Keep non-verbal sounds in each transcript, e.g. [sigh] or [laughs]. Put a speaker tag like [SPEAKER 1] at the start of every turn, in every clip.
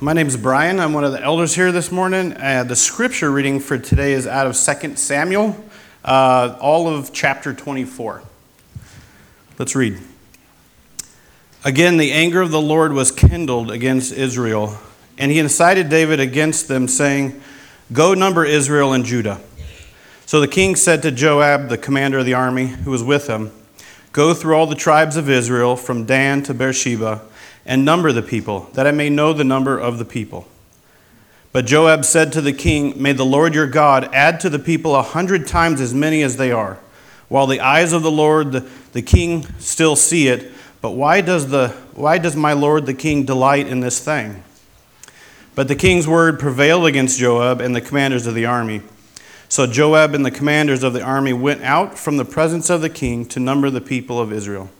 [SPEAKER 1] My name is Brian. I'm one of the elders here this morning. Uh, the scripture reading for today is out of 2 Samuel, uh, all of chapter 24. Let's read. Again, the anger of the Lord was kindled against Israel, and he incited David against them, saying, Go number Israel and Judah. So the king said to Joab, the commander of the army, who was with him, Go through all the tribes of Israel, from Dan to Beersheba and number the people, that I may know the number of the people. But Joab said to the king, May the Lord your God add to the people a hundred times as many as they are, while the eyes of the Lord the, the king still see it. But why does, the, why does my Lord the king delight in this thing? But the king's word prevailed against Joab and the commanders of the army. So Joab and the commanders of the army went out from the presence of the king to number the people of Israel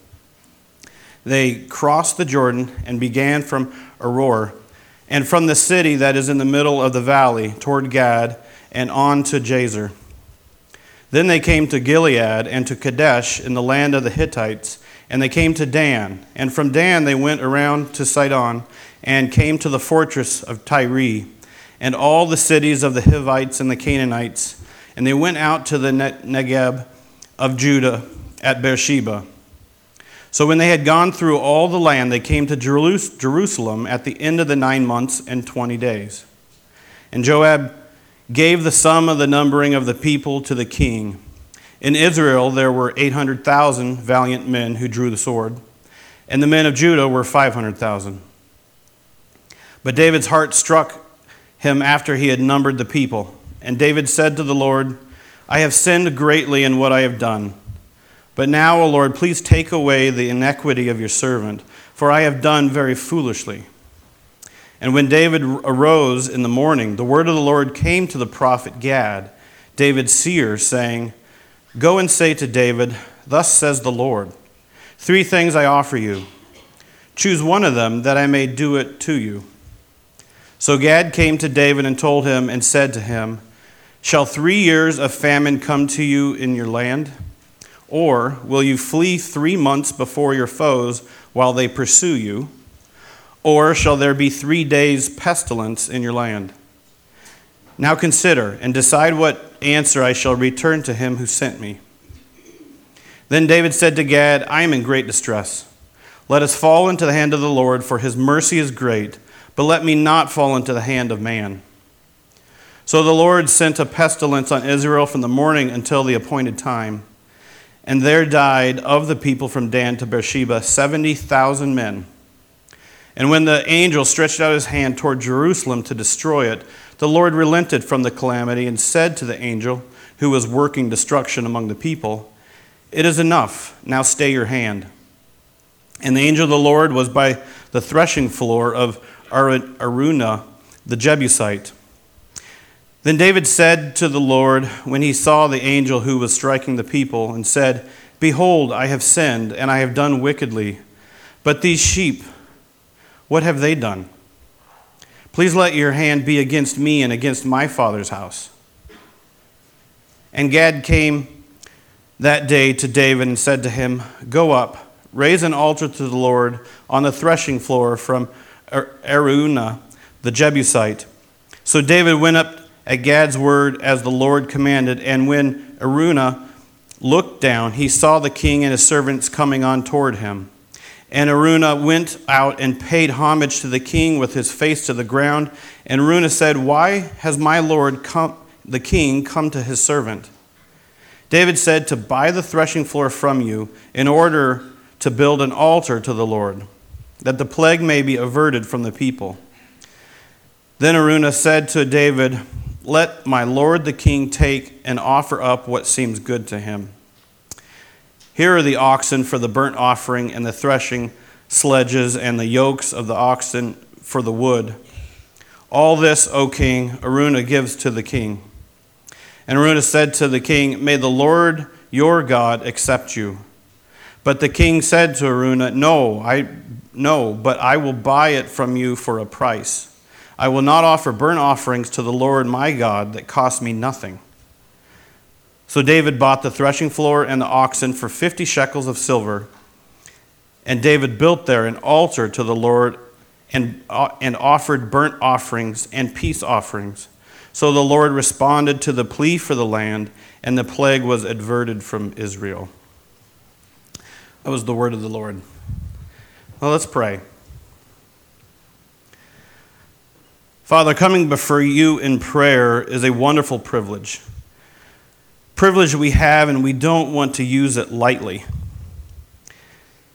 [SPEAKER 1] they crossed the Jordan and began from Aroer, and from the city that is in the middle of the valley toward Gad and on to Jazer. Then they came to Gilead and to Kadesh in the land of the Hittites, and they came to Dan. And from Dan they went around to Sidon and came to the fortress of Tyre and all the cities of the Hivites and the Canaanites. And they went out to the Negeb of Judah at Beersheba. So when they had gone through all the land, they came to Jerusalem at the end of the nine months and twenty days. And Joab gave the sum of the numbering of the people to the king. In Israel there were 800,000 valiant men who drew the sword, and the men of Judah were 500,000. But David's heart struck him after he had numbered the people. And David said to the Lord, I have sinned greatly in what I have done. But now, O Lord, please take away the iniquity of your servant, for I have done very foolishly. And when David arose in the morning, the word of the Lord came to the prophet Gad, David's seer, saying, Go and say to David, Thus says the Lord, Three things I offer you. Choose one of them, that I may do it to you. So Gad came to David and told him, and said to him, Shall three years of famine come to you in your land? Or will you flee three months before your foes while they pursue you? Or shall there be three days' pestilence in your land? Now consider and decide what answer I shall return to him who sent me. Then David said to Gad, I am in great distress. Let us fall into the hand of the Lord, for his mercy is great, but let me not fall into the hand of man. So the Lord sent a pestilence on Israel from the morning until the appointed time. And there died of the people from Dan to Beersheba 70,000 men. And when the angel stretched out his hand toward Jerusalem to destroy it, the Lord relented from the calamity and said to the angel who was working destruction among the people, It is enough, now stay your hand. And the angel of the Lord was by the threshing floor of Araunah the Jebusite. Then David said to the Lord, when he saw the angel who was striking the people, and said, Behold, I have sinned, and I have done wickedly. But these sheep, what have they done? Please let your hand be against me and against my father's house. And Gad came that day to David and said to him, Go up, raise an altar to the Lord on the threshing floor from er-, Araunah the Jebusite. So David went up at Gad's word as the Lord commanded. And when Araunah looked down, he saw the king and his servants coming on toward him. And Araunah went out and paid homage to the king with his face to the ground. And Araunah said, Why has my lord come, the king come to his servant? David said, To buy the threshing floor from you in order to build an altar to the Lord, that the plague may be averted from the people. Then Araunah said to David, let my lord the king take and offer up what seems good to him. Here are the oxen for the burnt offering, and the threshing sledges, and the yokes of the oxen for the wood. All this, O king, Araunah gives to the king. And Araunah said to the king, May the Lord your God accept you. But the king said to Araunah, No, I no, but I will buy it from you for a price. I will not offer burnt offerings to the Lord my God that cost me nothing. So David bought the threshing floor and the oxen for 50 shekels of silver. And David built there an altar to the Lord and, uh, and offered burnt offerings and peace offerings. So the Lord responded to the plea for the land, and the plague was averted from Israel. That was the word of the Lord. Well, let's pray. Father, coming before you in prayer is a wonderful privilege. Privilege we have, and we don't want to use it lightly.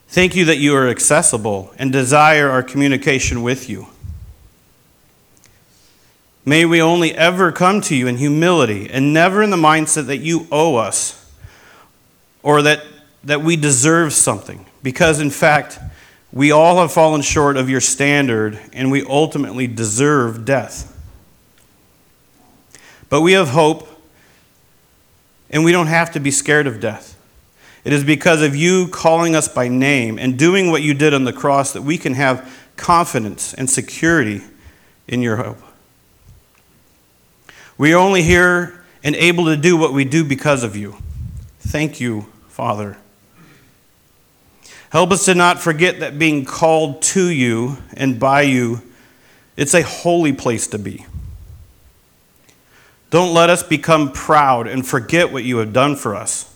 [SPEAKER 1] Thank you that you are accessible and desire our communication with you. May we only ever come to you in humility and never in the mindset that you owe us or that, that we deserve something. Because, in fact, we all have fallen short of your standard and we ultimately deserve death. But we have hope and we don't have to be scared of death. It is because of you calling us by name and doing what you did on the cross that we can have confidence and security in your hope. We are only here and able to do what we do because of you. Thank you, Father. Help us to not forget that being called to you and by you, it's a holy place to be. Don't let us become proud and forget what you have done for us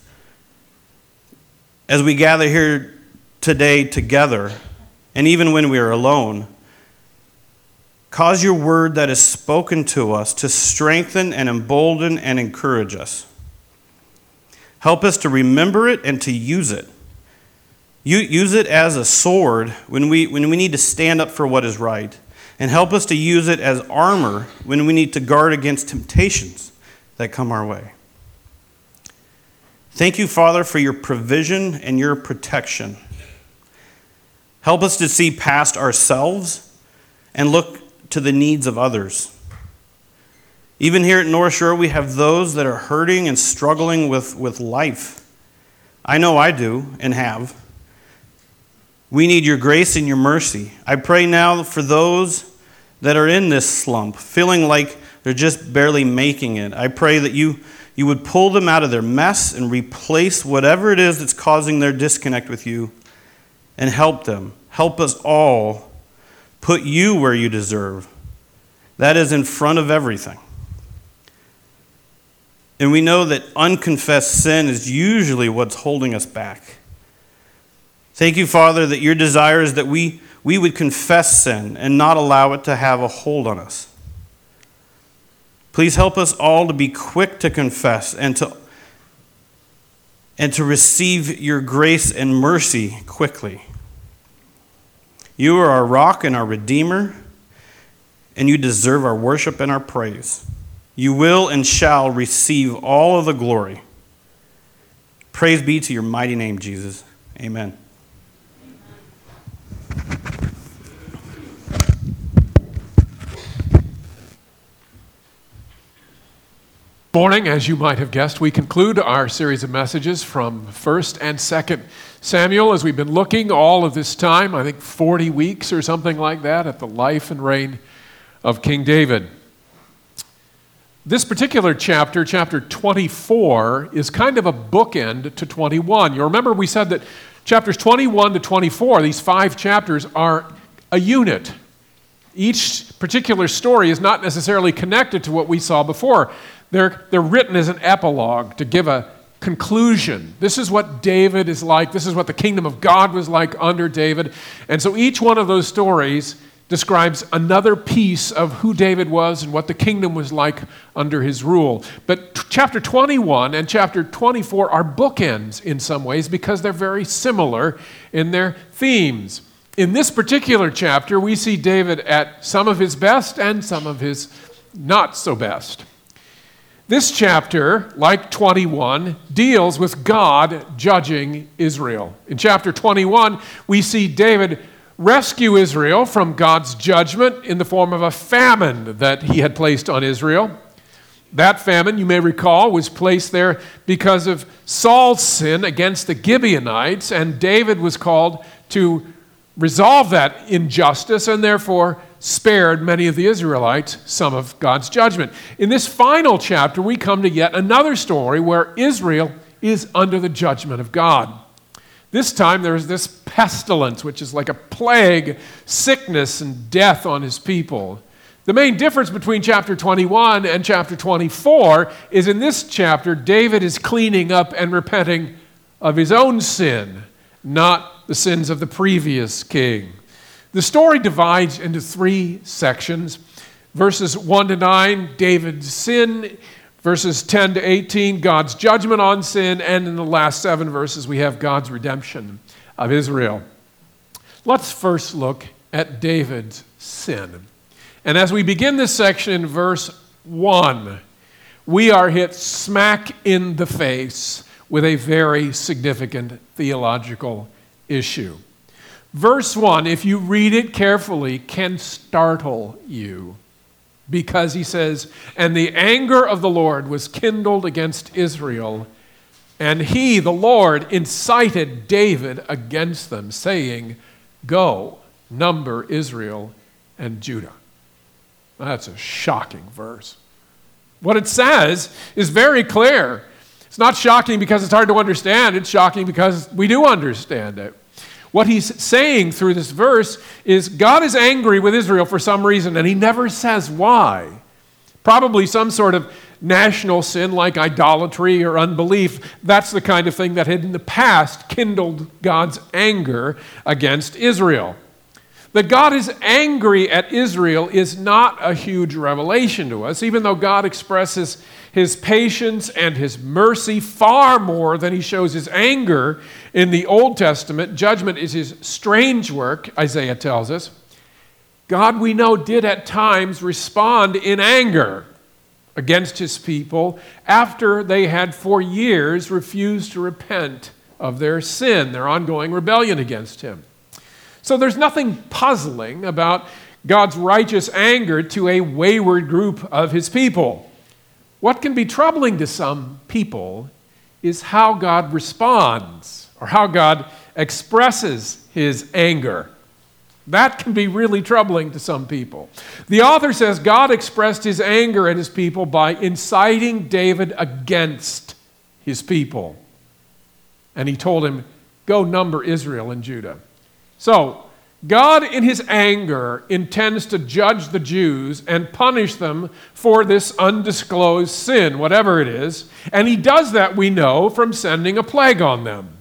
[SPEAKER 1] as we gather here today together, and even when we are alone, cause your word that is spoken to us to strengthen and embolden and encourage us. Help us to remember it and to use it. You, use it as a sword when we, when we need to stand up for what is right, and help us to use it as armor when we need to guard against temptations that come our way. Thank you, Father, for your provision and your protection. Help us to see past ourselves and look to the needs of others. Even here at North Shore, we have those that are hurting and struggling with, with life. I know I do and have. We need your grace and your mercy. I pray now for those that are in this slump, feeling like they're just barely making it. I pray that you you would pull them out of their mess and replace whatever it is that's causing their disconnect with you and help them. Help us all put you where you deserve. That is in front of everything. And we know that unconfessed sin is usually what's holding us back. Thank you, Father, that your desire is that we, we would confess sin and not allow it to have a hold on us. Please help us all to be quick to confess and to, and to receive your grace and mercy quickly. You are our rock and our redeemer, and you deserve our worship and our praise. You will and shall receive all of the glory. Praise be to your mighty name, Jesus. Amen.
[SPEAKER 2] Morning, as you might have guessed, we conclude our series of messages from 1st and 2nd Samuel as we've been looking all of this time, I think 40 weeks or something like that, at the life and reign of King David. This particular chapter, chapter 24, is kind of a bookend to 21. You remember we said that chapters 21 to 24, these five chapters, are a unit. Each particular story is not necessarily connected to what we saw before. They're, they're written as an epilogue to give a conclusion. This is what David is like. This is what the kingdom of God was like under David. And so each one of those stories describes another piece of who David was and what the kingdom was like under his rule. But t- chapter 21 and chapter 24 are bookends in some ways because they're very similar in their themes. In this particular chapter, we see David at some of his best and some of his not so best. This chapter, like 21, deals with God judging Israel. In chapter 21, we see David rescue Israel from God's judgment in the form of a famine that he had placed on Israel. That famine, you may recall, was placed there because of Saul's sin against the Gibeonites, and David was called to resolve that injustice and therefore spared many of the Israelites some of God's judgment. In this final chapter, we come to yet another story where Israel is under the judgment of God. This time there's this pestilence, which is like a plague, sickness, and death on his people. The main difference between chapter 21 and chapter 24 is in this chapter, David is cleaning up and repenting of his own sin, not the sins of the previous king. The story divides into three sections. Verses 1 to 9, David's sin. Verses 10 to 18, God's judgment on sin. And in the last seven verses, we have God's redemption of Israel. Let's first look at David's sin. And as we begin this section in verse 1, we are hit smack in the face with a very significant theological issue. Verse 1, if you read it carefully, can startle you because he says, And the anger of the Lord was kindled against Israel, and he, the Lord, incited David against them, saying, Go, number Israel and Judah. That's a shocking verse. What it says is very clear. It's not shocking because it's hard to understand, it's shocking because we do understand it. What he's saying through this verse is God is angry with Israel for some reason, and he never says why. Probably some sort of national sin like idolatry or unbelief. That's the kind of thing that had in the past kindled God's anger against Israel. That God is angry at Israel is not a huge revelation to us, even though God expresses his patience and his mercy far more than he shows his anger in the Old Testament. Judgment is his strange work, Isaiah tells us. God, we know, did at times respond in anger against his people after they had for years refused to repent of their sin, their ongoing rebellion against him. So there's nothing puzzling about God's righteous anger to a wayward group of his people. What can be troubling to some people is how God responds or how God expresses his anger. That can be really troubling to some people. The author says God expressed his anger at his people by inciting David against his people. And he told him, Go number Israel and Judah. So, God, in his anger, intends to judge the Jews and punish them for this undisclosed sin, whatever it is. And he does that, we know, from sending a plague on them.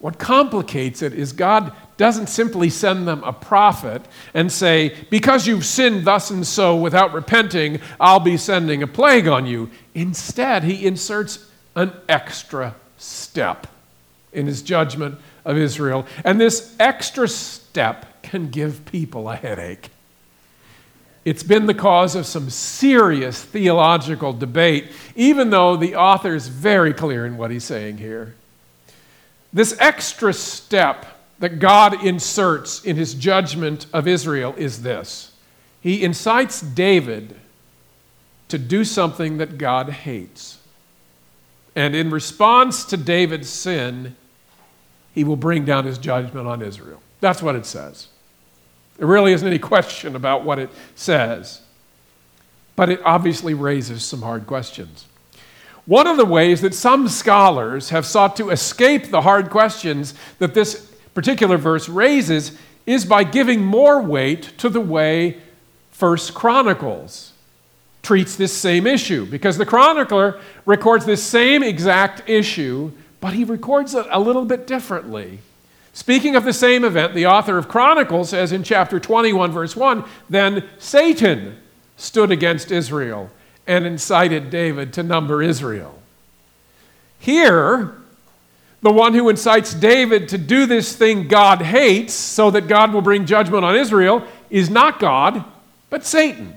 [SPEAKER 2] What complicates it is God doesn't simply send them a prophet and say, Because you've sinned thus and so without repenting, I'll be sending a plague on you. Instead, he inserts an extra step in his judgment of Israel. And this extra step can give people a headache. It's been the cause of some serious theological debate, even though the author is very clear in what he's saying here. This extra step that God inserts in his judgment of Israel is this He incites David to do something that God hates. And in response to David's sin, he will bring down his judgment on Israel. That's what it says. There really isn't any question about what it says. But it obviously raises some hard questions. One of the ways that some scholars have sought to escape the hard questions that this particular verse raises is by giving more weight to the way First Chronicles treats this same issue because the chronicler records this same exact issue but he records it a little bit differently. Speaking of the same event, the author of Chronicles says in chapter 21, verse 1 Then Satan stood against Israel and incited David to number Israel. Here, the one who incites David to do this thing God hates so that God will bring judgment on Israel is not God, but Satan.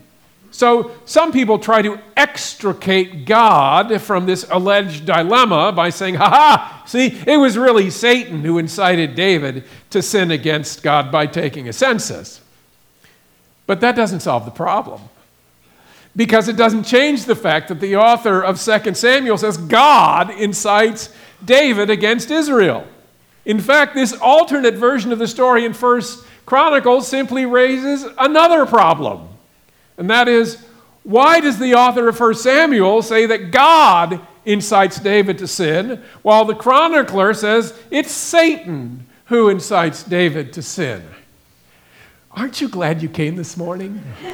[SPEAKER 2] So some people try to extricate God from this alleged dilemma by saying, ha ha, see, it was really Satan who incited David to sin against God by taking a census. But that doesn't solve the problem. Because it doesn't change the fact that the author of 2 Samuel says God incites David against Israel. In fact, this alternate version of the story in 1 Chronicles simply raises another problem. And that is, why does the author of 1 Samuel say that God incites David to sin, while the chronicler says it's Satan who incites David to sin. Aren't you glad you came this morning? [laughs]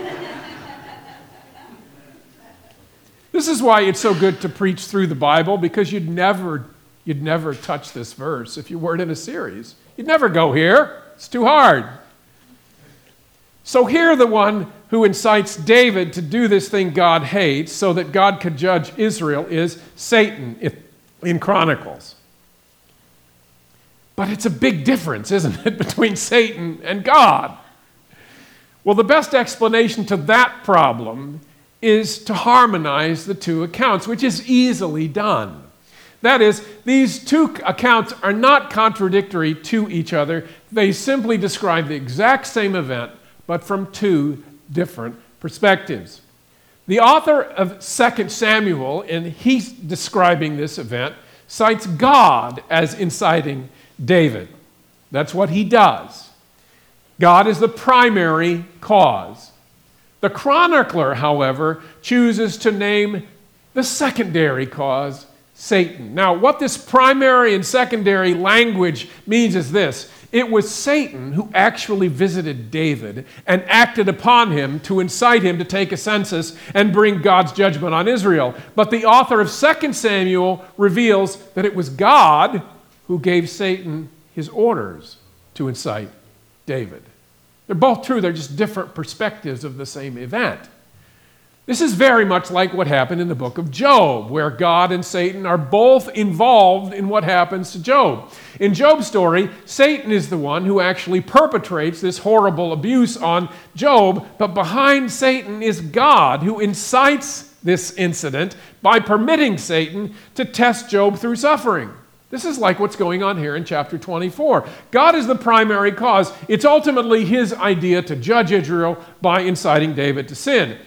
[SPEAKER 2] this is why it's so good to preach through the Bible because you'd never you'd never touch this verse if you weren't in a series. You'd never go here. It's too hard. So here the one who incites David to do this thing God hates so that God could judge Israel is Satan in Chronicles. But it's a big difference, isn't it, [laughs] between Satan and God? Well, the best explanation to that problem is to harmonize the two accounts, which is easily done. That is, these two accounts are not contradictory to each other. They simply describe the exact same event, but from two different perspectives. The author of 2 Samuel, and he's describing this event, cites God as inciting David. That's what he does. God is the primary cause. The chronicler, however, chooses to name the secondary cause Satan. Now, what this primary and secondary language means is this it was Satan who actually visited David and acted upon him to incite him to take a census and bring God's judgment on Israel. But the author of 2 Samuel reveals that it was God who gave Satan his orders to incite David. They're both true, they're just different perspectives of the same event. This is very much like what happened in the book of Job, where God and Satan are both involved in what happens to Job. In Job's story, Satan is the one who actually perpetrates this horrible abuse on Job, but behind Satan is God who incites this incident by permitting Satan to test Job through suffering. This is like what's going on here in chapter 24. God is the primary cause. It's ultimately his idea to judge Israel by inciting David to sin.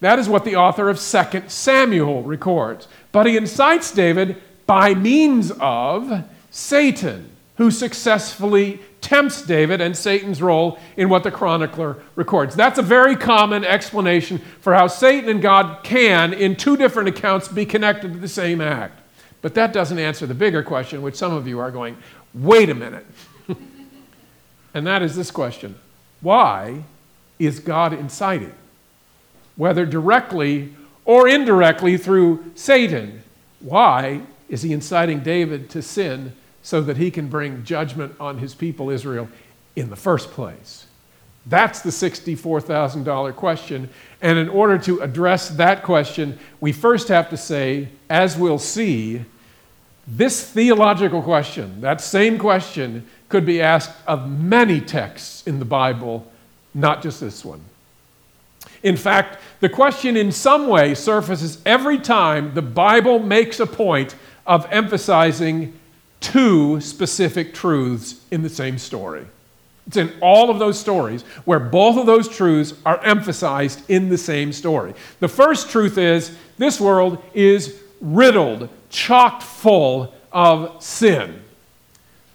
[SPEAKER 2] That is what the author of 2 Samuel records. But he incites David by means of Satan, who successfully tempts David and Satan's role in what the chronicler records. That's a very common explanation for how Satan and God can, in two different accounts, be connected to the same act. But that doesn't answer the bigger question, which some of you are going, wait a minute. [laughs] and that is this question Why is God inciting? Whether directly or indirectly through Satan. Why is he inciting David to sin so that he can bring judgment on his people Israel in the first place? That's the $64,000 question. And in order to address that question, we first have to say, as we'll see, this theological question, that same question, could be asked of many texts in the Bible, not just this one. In fact, the question in some way surfaces every time the Bible makes a point of emphasizing two specific truths in the same story. It's in all of those stories where both of those truths are emphasized in the same story. The first truth is this world is riddled, chocked full of sin.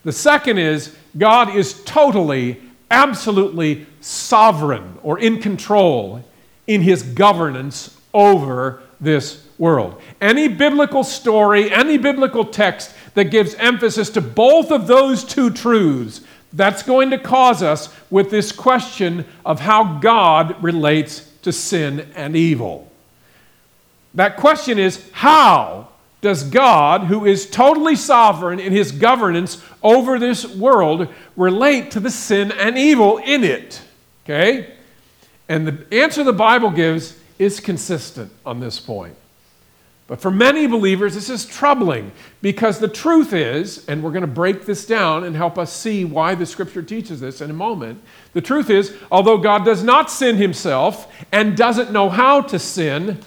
[SPEAKER 2] The second is God is totally, absolutely sovereign or in control in his governance over this world. Any biblical story, any biblical text that gives emphasis to both of those two truths, that's going to cause us with this question of how God relates to sin and evil. That question is how does God, who is totally sovereign in his governance over this world, relate to the sin and evil in it? Okay? And the answer the Bible gives is consistent on this point. But for many believers, this is troubling because the truth is, and we're going to break this down and help us see why the scripture teaches this in a moment. The truth is, although God does not sin himself and doesn't know how to sin,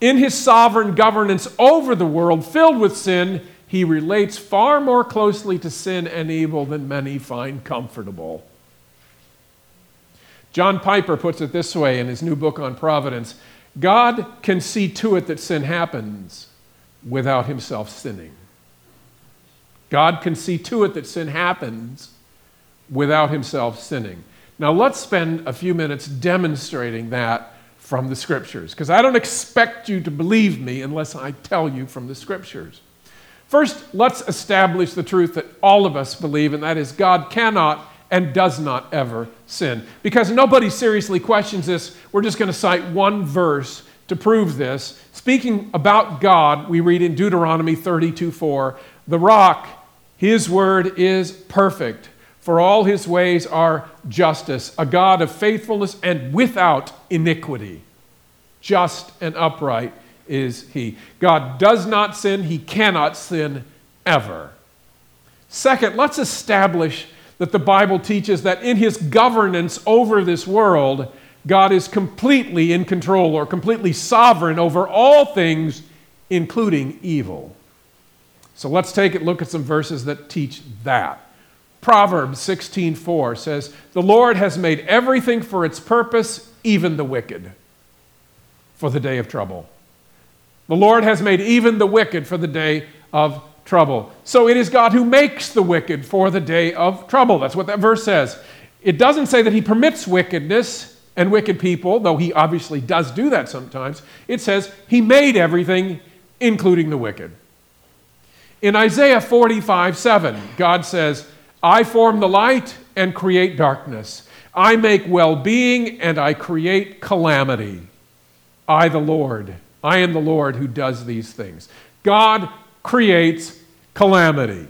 [SPEAKER 2] in his sovereign governance over the world filled with sin, he relates far more closely to sin and evil than many find comfortable. John Piper puts it this way in his new book on providence God can see to it that sin happens without himself sinning. God can see to it that sin happens without himself sinning. Now, let's spend a few minutes demonstrating that from the scriptures, because I don't expect you to believe me unless I tell you from the scriptures. First, let's establish the truth that all of us believe, and that is God cannot and does not ever sin. Because nobody seriously questions this, we're just going to cite one verse to prove this. Speaking about God, we read in Deuteronomy 32 4, the rock, his word is perfect, for all his ways are justice, a God of faithfulness and without iniquity. Just and upright is he. God does not sin, he cannot sin ever. Second, let's establish that the Bible teaches that in his governance over this world, God is completely in control or completely sovereign over all things, including evil. So let's take a look at some verses that teach that. Proverbs 16:4 says, "The Lord has made everything for its purpose, even the wicked, for the day of trouble." The Lord has made even the wicked for the day of trouble. So it is God who makes the wicked for the day of trouble. That's what that verse says. It doesn't say that He permits wickedness and wicked people, though He obviously does do that sometimes. It says He made everything, including the wicked. In Isaiah 45 7, God says, I form the light and create darkness. I make well being and I create calamity. I, the Lord, I am the Lord who does these things. God creates calamity.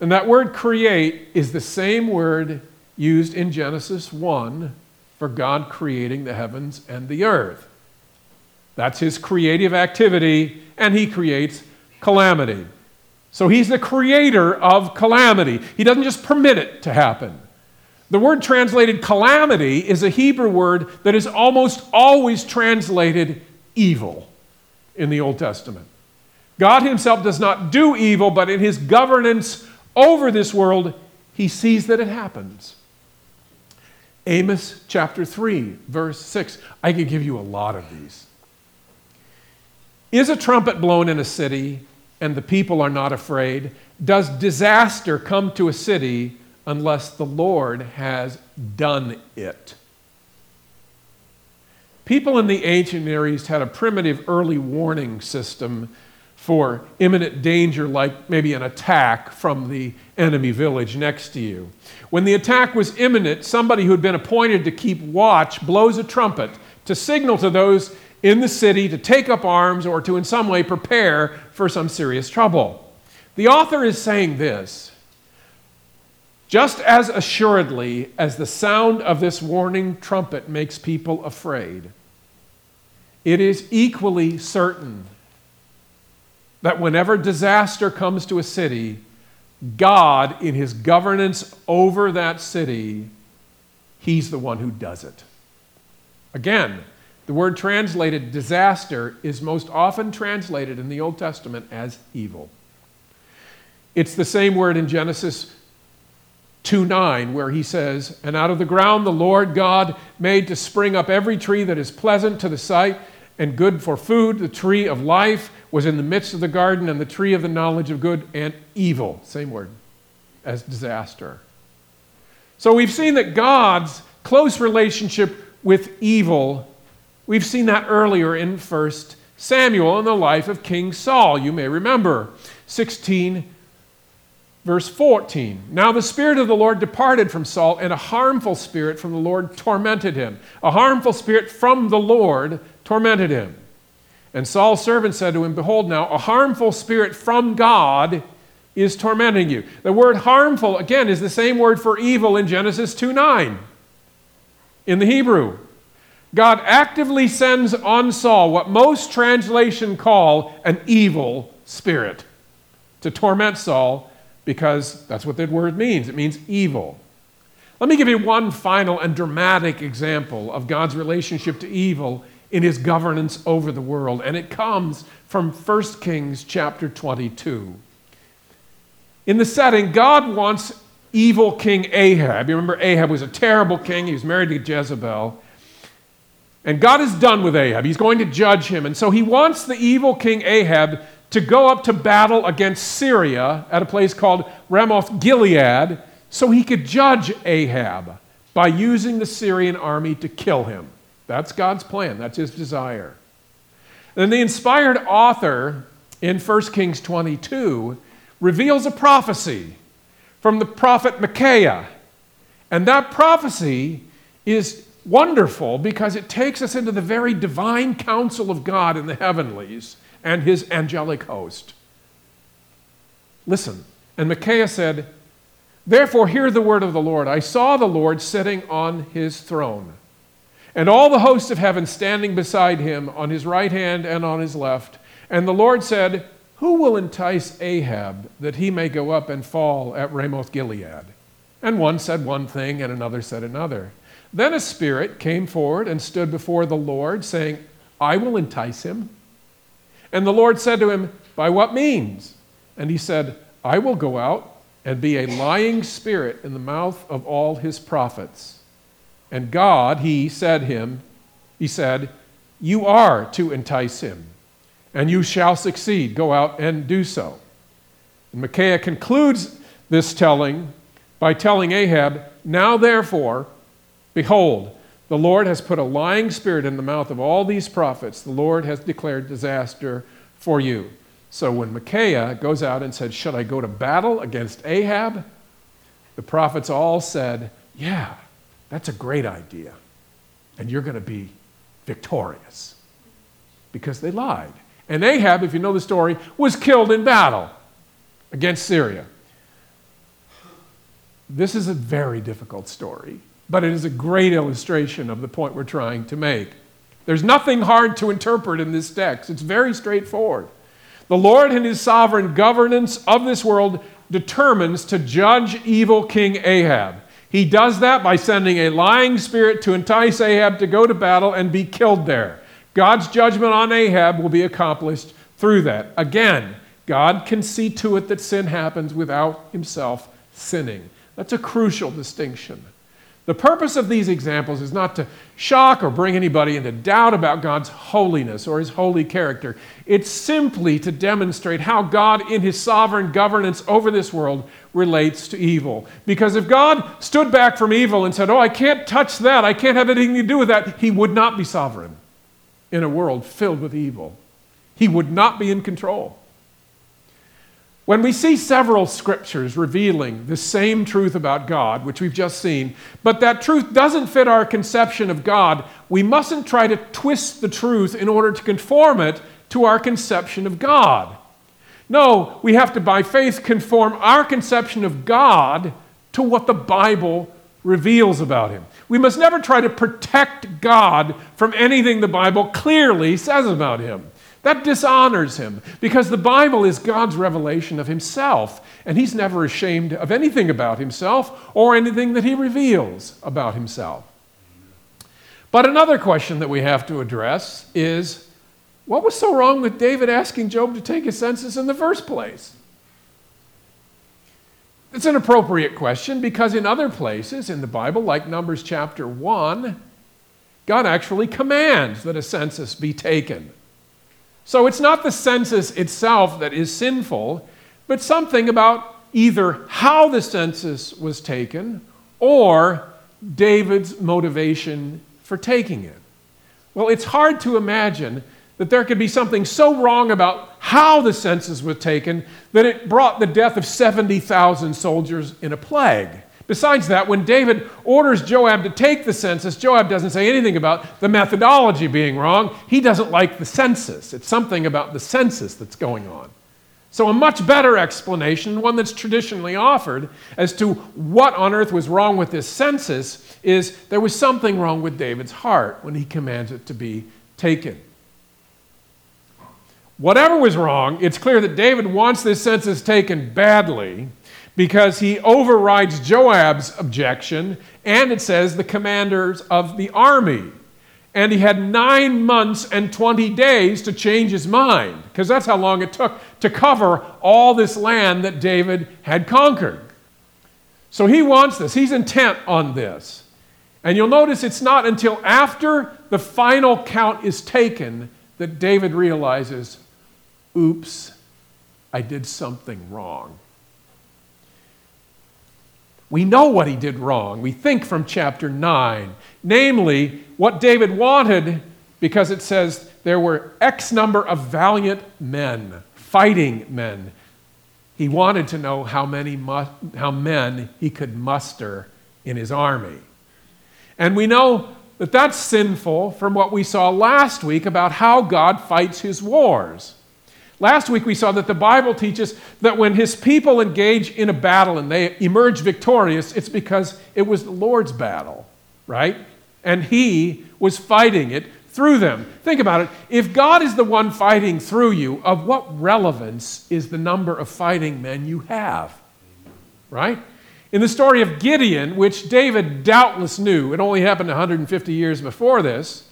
[SPEAKER 2] And that word create is the same word used in Genesis 1 for God creating the heavens and the earth. That's his creative activity, and he creates calamity. So he's the creator of calamity. He doesn't just permit it to happen. The word translated calamity is a Hebrew word that is almost always translated evil in the Old Testament. God himself does not do evil, but in his governance over this world, he sees that it happens. Amos chapter 3, verse 6. I could give you a lot of these. Is a trumpet blown in a city and the people are not afraid? Does disaster come to a city unless the Lord has done it? People in the ancient Near East had a primitive early warning system for imminent danger, like maybe an attack from the enemy village next to you. When the attack was imminent, somebody who had been appointed to keep watch blows a trumpet to signal to those in the city to take up arms or to in some way prepare for some serious trouble. The author is saying this just as assuredly as the sound of this warning trumpet makes people afraid, it is equally certain that whenever disaster comes to a city, God, in his governance over that city, he's the one who does it. Again, the word translated disaster is most often translated in the Old Testament as evil. It's the same word in Genesis 2 9, where he says, And out of the ground the Lord God made to spring up every tree that is pleasant to the sight and good for food. The tree of life was in the midst of the garden, and the tree of the knowledge of good and evil, same word, as disaster. So we've seen that God's close relationship with evil, we've seen that earlier in 1 Samuel in the life of King Saul. You may remember 16 Verse 14 Now the Spirit of the Lord departed from Saul, and a harmful spirit from the Lord tormented him. A harmful spirit from the Lord tormented him. And Saul's servant said to him, Behold, now a harmful spirit from God is tormenting you. The word harmful, again, is the same word for evil in Genesis 2 9 in the Hebrew. God actively sends on Saul what most translation call an evil spirit to torment Saul because that's what that word means. It means evil. Let me give you one final and dramatic example of God's relationship to evil in his governance over the world, and it comes from 1 Kings chapter 22. In the setting, God wants evil King Ahab. You remember, Ahab was a terrible king, he was married to Jezebel. And God is done with Ahab. He's going to judge him. And so he wants the evil king Ahab to go up to battle against Syria at a place called Ramoth Gilead so he could judge Ahab by using the Syrian army to kill him. That's God's plan, that's his desire. Then the inspired author in 1 Kings 22 reveals a prophecy from the prophet Micaiah. And that prophecy is wonderful because it takes us into the very divine counsel of God in the heavenlies and his angelic host. Listen. And Micaiah said, Therefore, hear the word of the Lord. I saw the Lord sitting on his throne, and all the hosts of heaven standing beside him on his right hand and on his left. And the Lord said, Who will entice Ahab that he may go up and fall at Ramoth Gilead? And one said one thing, and another said another. Then a spirit came forward and stood before the Lord, saying, I will entice him. And the Lord said to him, By what means? And he said, I will go out and be a lying spirit in the mouth of all his prophets. And God, he said him, he said, You are to entice him, and you shall succeed. Go out and do so. And Micaiah concludes this telling by telling Ahab, Now therefore, behold, the Lord has put a lying spirit in the mouth of all these prophets. The Lord has declared disaster for you. So when Micaiah goes out and said, Should I go to battle against Ahab? The prophets all said, Yeah, that's a great idea. And you're going to be victorious. Because they lied. And Ahab, if you know the story, was killed in battle against Syria. This is a very difficult story, but it is a great illustration of the point we're trying to make. There's nothing hard to interpret in this text, it's very straightforward. The Lord, in his sovereign governance of this world, determines to judge evil King Ahab. He does that by sending a lying spirit to entice Ahab to go to battle and be killed there. God's judgment on Ahab will be accomplished through that. Again, God can see to it that sin happens without himself sinning. That's a crucial distinction. The purpose of these examples is not to shock or bring anybody into doubt about God's holiness or his holy character. It's simply to demonstrate how God, in his sovereign governance over this world, relates to evil. Because if God stood back from evil and said, Oh, I can't touch that, I can't have anything to do with that, he would not be sovereign in a world filled with evil. He would not be in control. When we see several scriptures revealing the same truth about God, which we've just seen, but that truth doesn't fit our conception of God, we mustn't try to twist the truth in order to conform it to our conception of God. No, we have to, by faith, conform our conception of God to what the Bible reveals about Him. We must never try to protect God from anything the Bible clearly says about Him. That dishonors him because the Bible is God's revelation of himself, and he's never ashamed of anything about himself or anything that he reveals about himself. But another question that we have to address is what was so wrong with David asking Joab to take a census in the first place? It's an appropriate question because in other places in the Bible, like Numbers chapter 1, God actually commands that a census be taken. So it's not the census itself that is sinful, but something about either how the census was taken or David's motivation for taking it. Well, it's hard to imagine that there could be something so wrong about how the census was taken that it brought the death of 70,000 soldiers in a plague. Besides that, when David orders Joab to take the census, Joab doesn't say anything about the methodology being wrong. He doesn't like the census. It's something about the census that's going on. So, a much better explanation, one that's traditionally offered as to what on earth was wrong with this census, is there was something wrong with David's heart when he commands it to be taken. Whatever was wrong, it's clear that David wants this census taken badly because he overrides Joab's objection, and it says the commanders of the army. And he had nine months and 20 days to change his mind, because that's how long it took to cover all this land that David had conquered. So he wants this, he's intent on this. And you'll notice it's not until after the final count is taken that David realizes, oops, I did something wrong. We know what he did wrong. We think from chapter 9. Namely, what David wanted because it says there were X number of valiant men, fighting men. He wanted to know how many mu- how men he could muster in his army. And we know that that's sinful from what we saw last week about how God fights his wars. Last week we saw that the Bible teaches that when his people engage in a battle and they emerge victorious, it's because it was the Lord's battle, right? And he was fighting it through them. Think about it. If God is the one fighting through you, of what relevance is the number of fighting men you have? Right? In the story of Gideon, which David doubtless knew, it only happened 150 years before this,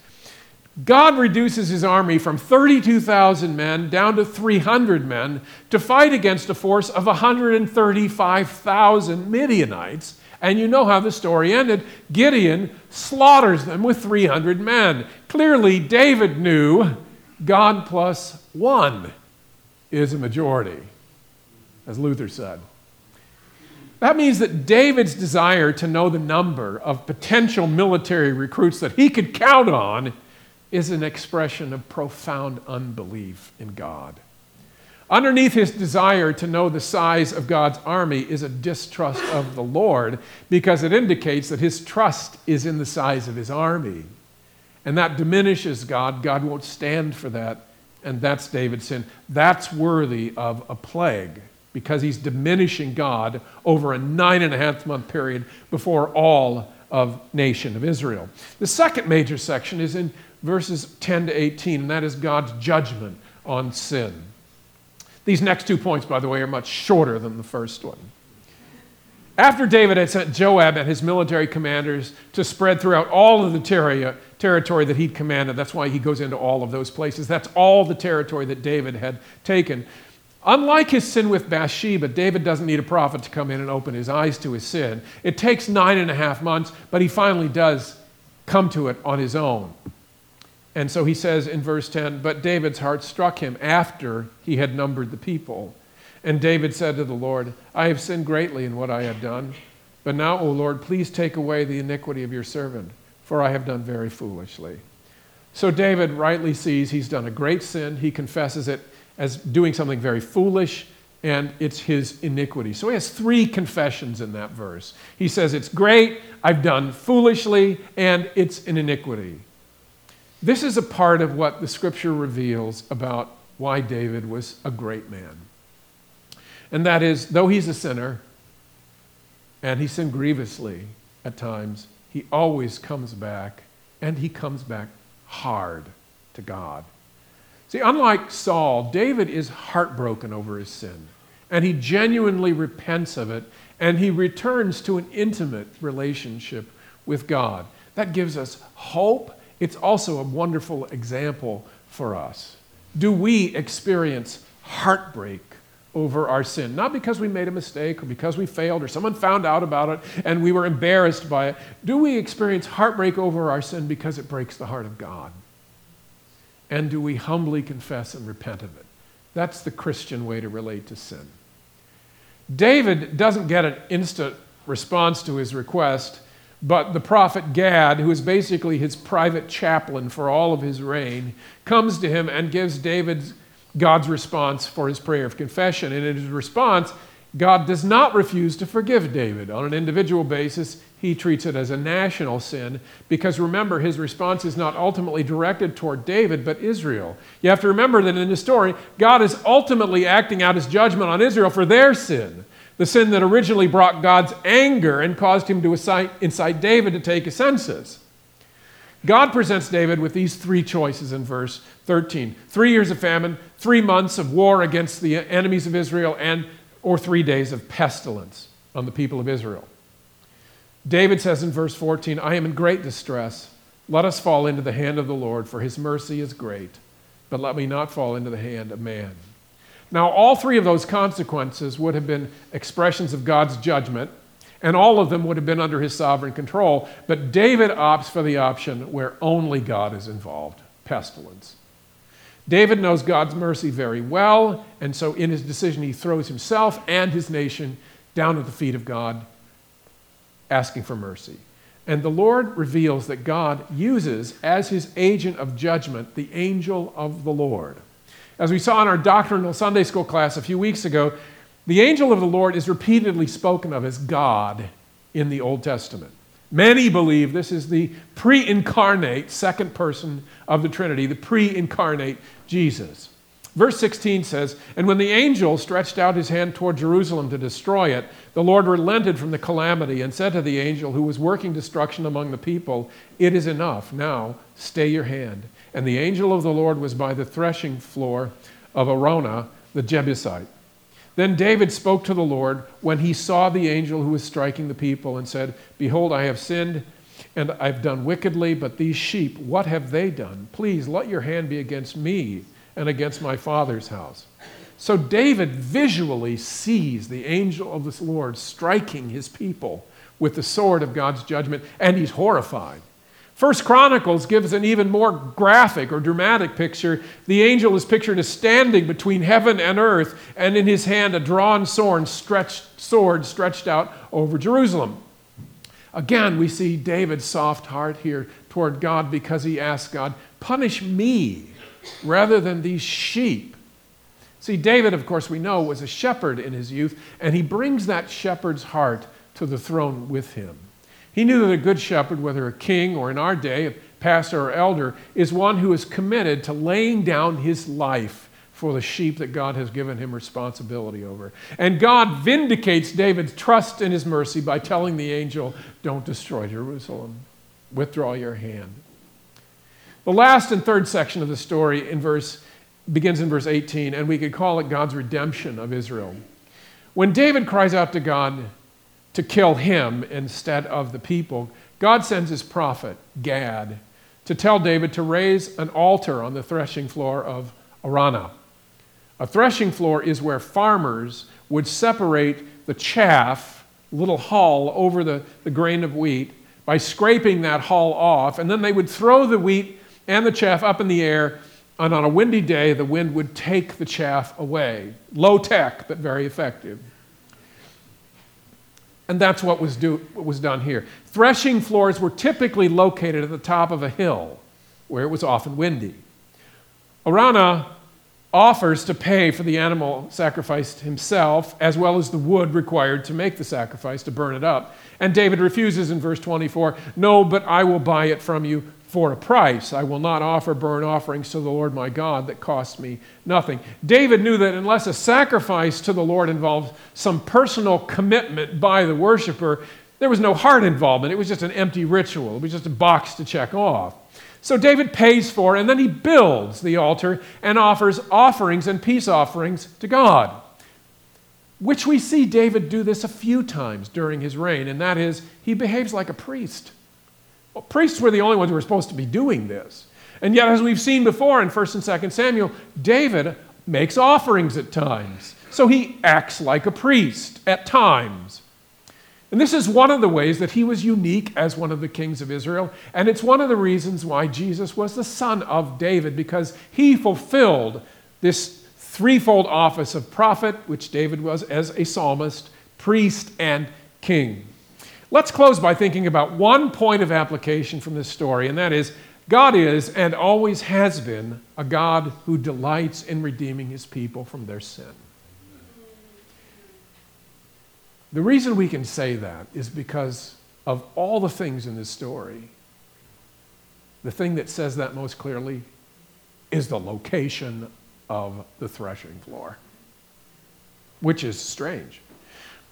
[SPEAKER 2] God reduces his army from 32,000 men down to 300 men to fight against a force of 135,000 Midianites. And you know how the story ended. Gideon slaughters them with 300 men. Clearly, David knew God plus one is a majority, as Luther said. That means that David's desire to know the number of potential military recruits that he could count on is an expression of profound unbelief in God. Underneath his desire to know the size of God's army is a distrust of the Lord because it indicates that his trust is in the size of his army. And that diminishes God. God won't stand for that. And that's David's sin. That's worthy of a plague because he's diminishing God over a nine and a half month period before all of nation of Israel. The second major section is in verses 10 to 18, and that is God's judgment on sin. These next two points, by the way, are much shorter than the first one. After David had sent Joab and his military commanders to spread throughout all of the ter- territory that he'd commanded, that's why he goes into all of those places. That's all the territory that David had taken. Unlike his sin with Bathsheba, David doesn't need a prophet to come in and open his eyes to his sin. It takes nine and a half months, but he finally does come to it on his own. And so he says in verse 10 But David's heart struck him after he had numbered the people. And David said to the Lord, I have sinned greatly in what I have done. But now, O Lord, please take away the iniquity of your servant, for I have done very foolishly. So David rightly sees he's done a great sin. He confesses it as doing something very foolish, and it's his iniquity. So he has three confessions in that verse. He says, It's great, I've done foolishly, and it's an iniquity. This is a part of what the scripture reveals about why David was a great man. And that is, though he's a sinner, and he sinned grievously at times, he always comes back, and he comes back hard to God. See, unlike Saul, David is heartbroken over his sin, and he genuinely repents of it, and he returns to an intimate relationship with God. That gives us hope it's also a wonderful example for us. Do we experience heartbreak over our sin? Not because we made a mistake or because we failed or someone found out about it and we were embarrassed by it. Do we experience heartbreak over our sin because it breaks the heart of God? And do we humbly confess and repent of it? That's the Christian way to relate to sin. David doesn't get an instant response to his request but the prophet Gad, who is basically his private chaplain for all of his reign, comes to him and gives David God's response for his prayer of confession. And in his response, God does not refuse to forgive David. On an individual basis, he treats it as a national sin because remember, his response is not ultimately directed toward David, but Israel. You have to remember that in the story, God is ultimately acting out his judgment on Israel for their sin the sin that originally brought God's anger and caused him to incite David to take a census. God presents David with these three choices in verse 13 three years of famine, three months of war against the enemies of Israel, and or three days of pestilence on the people of Israel. David says in verse 14, I am in great distress. Let us fall into the hand of the Lord, for his mercy is great, but let me not fall into the hand of man. Now, all three of those consequences would have been expressions of God's judgment, and all of them would have been under his sovereign control. But David opts for the option where only God is involved pestilence. David knows God's mercy very well, and so in his decision, he throws himself and his nation down at the feet of God, asking for mercy. And the Lord reveals that God uses as his agent of judgment the angel of the Lord. As we saw in our doctrinal Sunday school class a few weeks ago, the angel of the Lord is repeatedly spoken of as God in the Old Testament. Many believe this is the pre incarnate second person of the Trinity, the pre incarnate Jesus. Verse 16 says, And when the angel stretched out his hand toward Jerusalem to destroy it, the Lord relented from the calamity and said to the angel who was working destruction among the people, It is enough. Now stay your hand. And the angel of the Lord was by the threshing floor of Araunah the Jebusite. Then David spoke to the Lord when he saw the angel who was striking the people and said, Behold, I have sinned and I've done wickedly, but these sheep, what have they done? Please let your hand be against me and against my father's house. So David visually sees the angel of the Lord striking his people with the sword of God's judgment, and he's horrified. First Chronicles gives an even more graphic or dramatic picture. The angel is pictured as standing between heaven and earth, and in his hand a drawn sword stretched, sword stretched out over Jerusalem. Again, we see David's soft heart here toward God because he asks God, Punish me rather than these sheep. See, David, of course, we know, was a shepherd in his youth, and he brings that shepherd's heart to the throne with him. He knew that a good shepherd, whether a king or in our day, a pastor or elder, is one who is committed to laying down his life for the sheep that God has given him responsibility over. And God vindicates David's trust in his mercy by telling the angel, Don't destroy Jerusalem, withdraw your hand. The last and third section of the story in verse, begins in verse 18, and we could call it God's redemption of Israel. When David cries out to God to kill him instead of the people, God sends his prophet, Gad, to tell David to raise an altar on the threshing floor of Araunah. A threshing floor is where farmers would separate the chaff, little hull, over the, the grain of wheat by scraping that hull off, and then they would throw the wheat and the chaff up in the air, and on a windy day, the wind would take the chaff away. Low tech, but very effective. And that's what was, do, what was done here. Threshing floors were typically located at the top of a hill where it was often windy. Araunah offers to pay for the animal sacrificed himself, as well as the wood required to make the sacrifice, to burn it up. And David refuses in verse 24 No, but I will buy it from you for a price. I will not offer burnt offerings to the Lord my God that cost me nothing. David knew that unless a sacrifice to the Lord involved some personal commitment by the worshiper, there was no heart involvement. It was just an empty ritual, it was just a box to check off. So David pays for and then he builds the altar and offers offerings and peace offerings to God. Which we see David do this a few times during his reign, and that is, he behaves like a priest. Well, priests were the only ones who were supposed to be doing this. And yet, as we've seen before in 1st and 2nd Samuel, David makes offerings at times. So he acts like a priest at times. And this is one of the ways that he was unique as one of the kings of Israel. And it's one of the reasons why Jesus was the son of David, because he fulfilled this threefold office of prophet, which David was as a psalmist, priest, and king. Let's close by thinking about one point of application from this story, and that is God is and always has been a God who delights in redeeming his people from their sin. The reason we can say that is because of all the things in this story. The thing that says that most clearly is the location of the threshing floor, which is strange.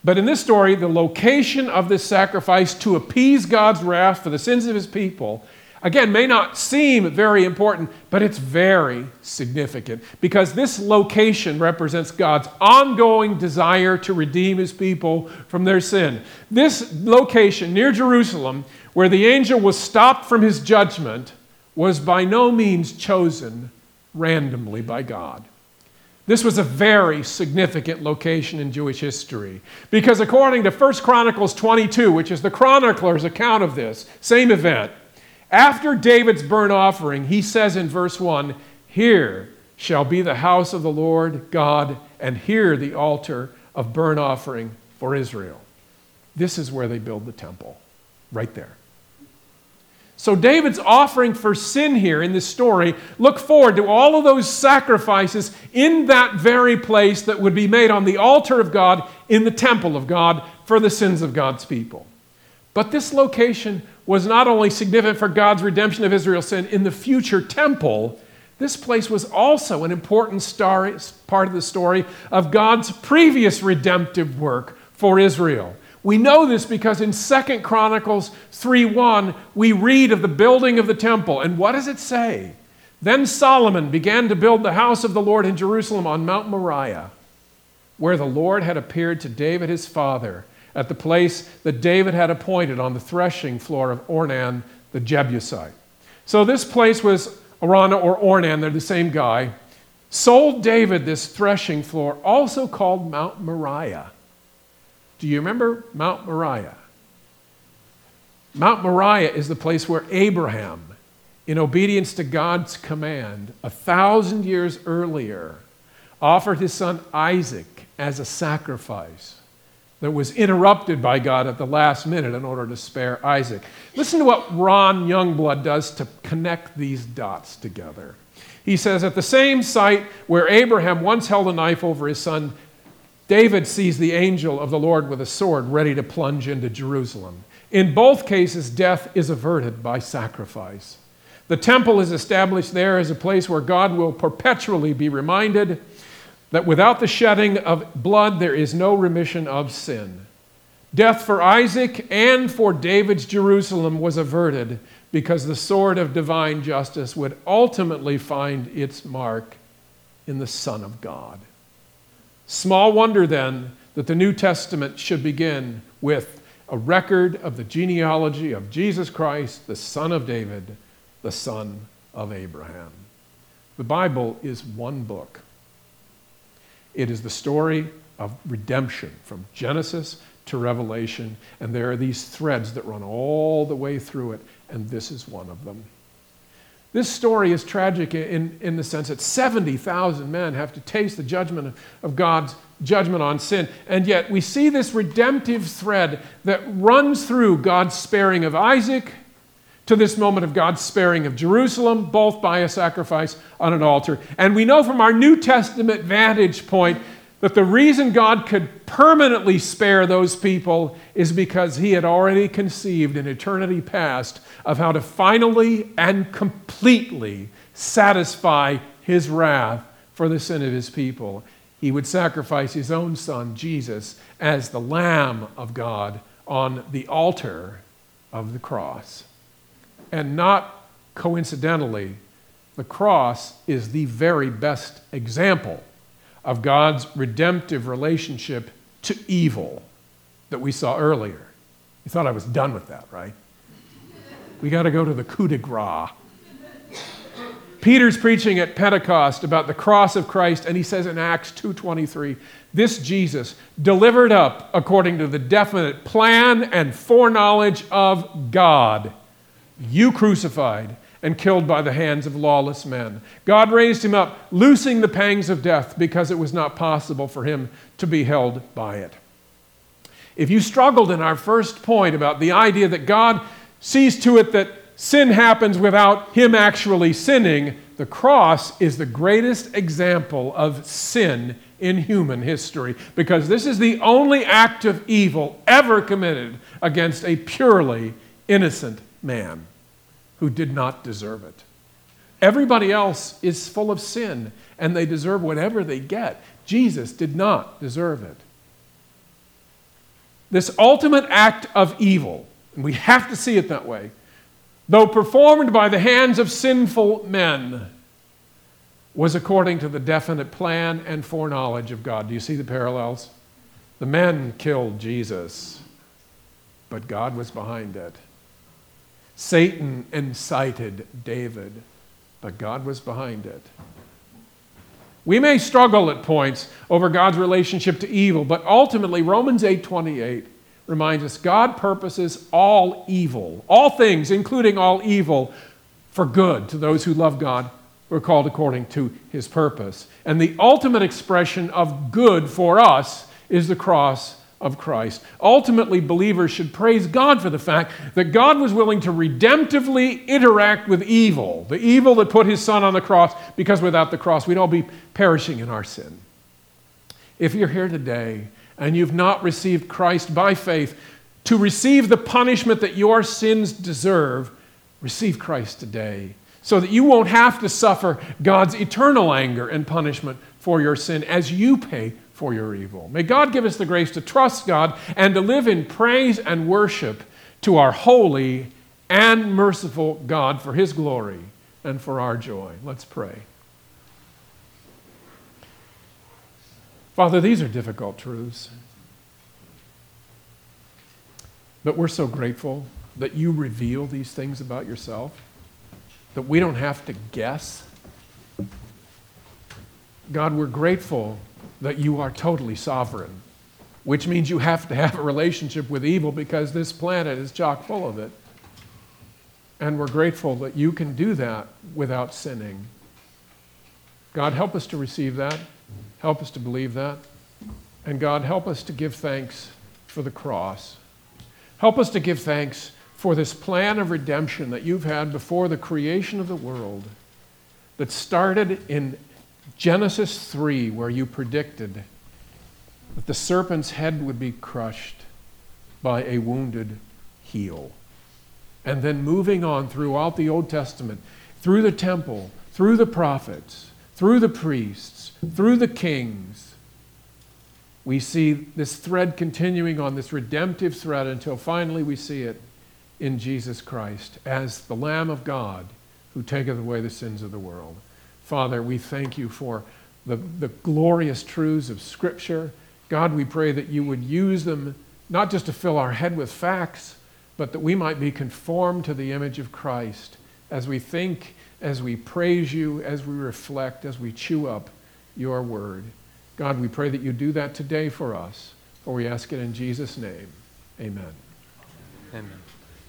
[SPEAKER 2] But in this story, the location of this sacrifice to appease God's wrath for the sins of his people, again, may not seem very important, but it's very significant because this location represents God's ongoing desire to redeem his people from their sin. This location near Jerusalem, where the angel was stopped from his judgment, was by no means chosen randomly by God. This was a very significant location in Jewish history because according to 1 Chronicles 22, which is the chronicler's account of this same event, after David's burnt offering, he says in verse 1, "Here shall be the house of the Lord God, and here the altar of burnt offering for Israel." This is where they build the temple, right there. So, David's offering for sin here in this story look forward to all of those sacrifices in that very place that would be made on the altar of God in the temple of God for the sins of God's people. But this location was not only significant for God's redemption of Israel's sin in the future temple, this place was also an important story, part of the story of God's previous redemptive work for Israel. We know this because in 2 Chronicles 3:1 we read of the building of the temple and what does it say? Then Solomon began to build the house of the Lord in Jerusalem on Mount Moriah, where the Lord had appeared to David his father at the place that David had appointed on the threshing floor of Ornan the Jebusite. So this place was Araunah or Ornan, they're the same guy, sold David this threshing floor, also called Mount Moriah. Do you remember Mount Moriah? Mount Moriah is the place where Abraham, in obedience to God's command, a thousand years earlier, offered his son Isaac as a sacrifice that was interrupted by God at the last minute in order to spare Isaac. Listen to what Ron Youngblood does to connect these dots together. He says, At the same site where Abraham once held a knife over his son, David sees the angel of the Lord with a sword ready to plunge into Jerusalem. In both cases, death is averted by sacrifice. The temple is established there as a place where God will perpetually be reminded that without the shedding of blood, there is no remission of sin. Death for Isaac and for David's Jerusalem was averted because the sword of divine justice would ultimately find its mark in the Son of God. Small wonder then that the New Testament should begin with a record of the genealogy of Jesus Christ, the son of David, the son of Abraham. The Bible is one book. It is the story of redemption from Genesis to Revelation, and there are these threads that run all the way through it, and this is one of them. This story is tragic in, in the sense that 70,000 men have to taste the judgment of, of God's judgment on sin. And yet we see this redemptive thread that runs through God's sparing of Isaac to this moment of God's sparing of Jerusalem, both by a sacrifice on an altar. And we know from our New Testament vantage point that the reason God could permanently spare those people is because he had already conceived in eternity past of how to finally and completely satisfy his wrath for the sin of his people. He would sacrifice his own son, Jesus, as the Lamb of God on the altar of the cross. And not coincidentally, the cross is the very best example of God's redemptive relationship to evil that we saw earlier. You thought I was done with that, right? We got to go to the coup de grace. Peter's preaching at Pentecost about the cross of Christ and he says in Acts 2:23, this Jesus delivered up according to the definite plan and foreknowledge of God you crucified and killed by the hands of lawless men. God raised him up, loosing the pangs of death because it was not possible for him to be held by it. If you struggled in our first point about the idea that God sees to it that sin happens without him actually sinning, the cross is the greatest example of sin in human history because this is the only act of evil ever committed against a purely innocent man who did not deserve it. Everybody else is full of sin and they deserve whatever they get. Jesus did not deserve it. This ultimate act of evil, and we have to see it that way, though performed by the hands of sinful men, was according to the definite plan and foreknowledge of God. Do you see the parallels? The men killed Jesus, but God was behind it. Satan incited David, but God was behind it. We may struggle at points over God's relationship to evil, but ultimately Romans 8:28 reminds us God purposes all evil, all things including all evil for good to those who love God who are called according to his purpose. And the ultimate expression of good for us is the cross of Christ. Ultimately, believers should praise God for the fact that God was willing to redemptively interact with evil, the evil that put his son on the cross, because without the cross, we'd all be perishing in our sin. If you're here today and you've not received Christ by faith to receive the punishment that your sins deserve, receive Christ today so that you won't have to suffer God's eternal anger and punishment for your sin as you pay for your evil. May God give us the grace to trust God and to live in praise and worship to our holy and merciful God for his glory and for our joy. Let's pray. Father, these are difficult truths. But we're so grateful that you reveal these things about yourself, that we don't have to guess. God, we're grateful that you are totally sovereign, which means you have to have a relationship with evil because this planet is chock full of it. And we're grateful that you can do that without sinning. God, help us to receive that. Help us to believe that. And God, help us to give thanks for the cross. Help us to give thanks for this plan of redemption that you've had before the creation of the world that started in Genesis 3, where you predicted that the serpent's head would be crushed by a wounded heel. And then moving on throughout the Old Testament, through the temple, through the prophets, through the priests, through the kings, we see this thread continuing on, this redemptive thread, until finally we see it in Jesus Christ as the Lamb of God who taketh away the sins of the world. Father, we thank you for the, the glorious truths of Scripture. God, we pray that you would use them not just to fill our head with facts, but that we might be conformed to the image of Christ as we think, as we praise you, as we reflect, as we chew up your word. God, we pray that you do that today for us, for we ask it in Jesus' name. Amen.
[SPEAKER 3] Amen.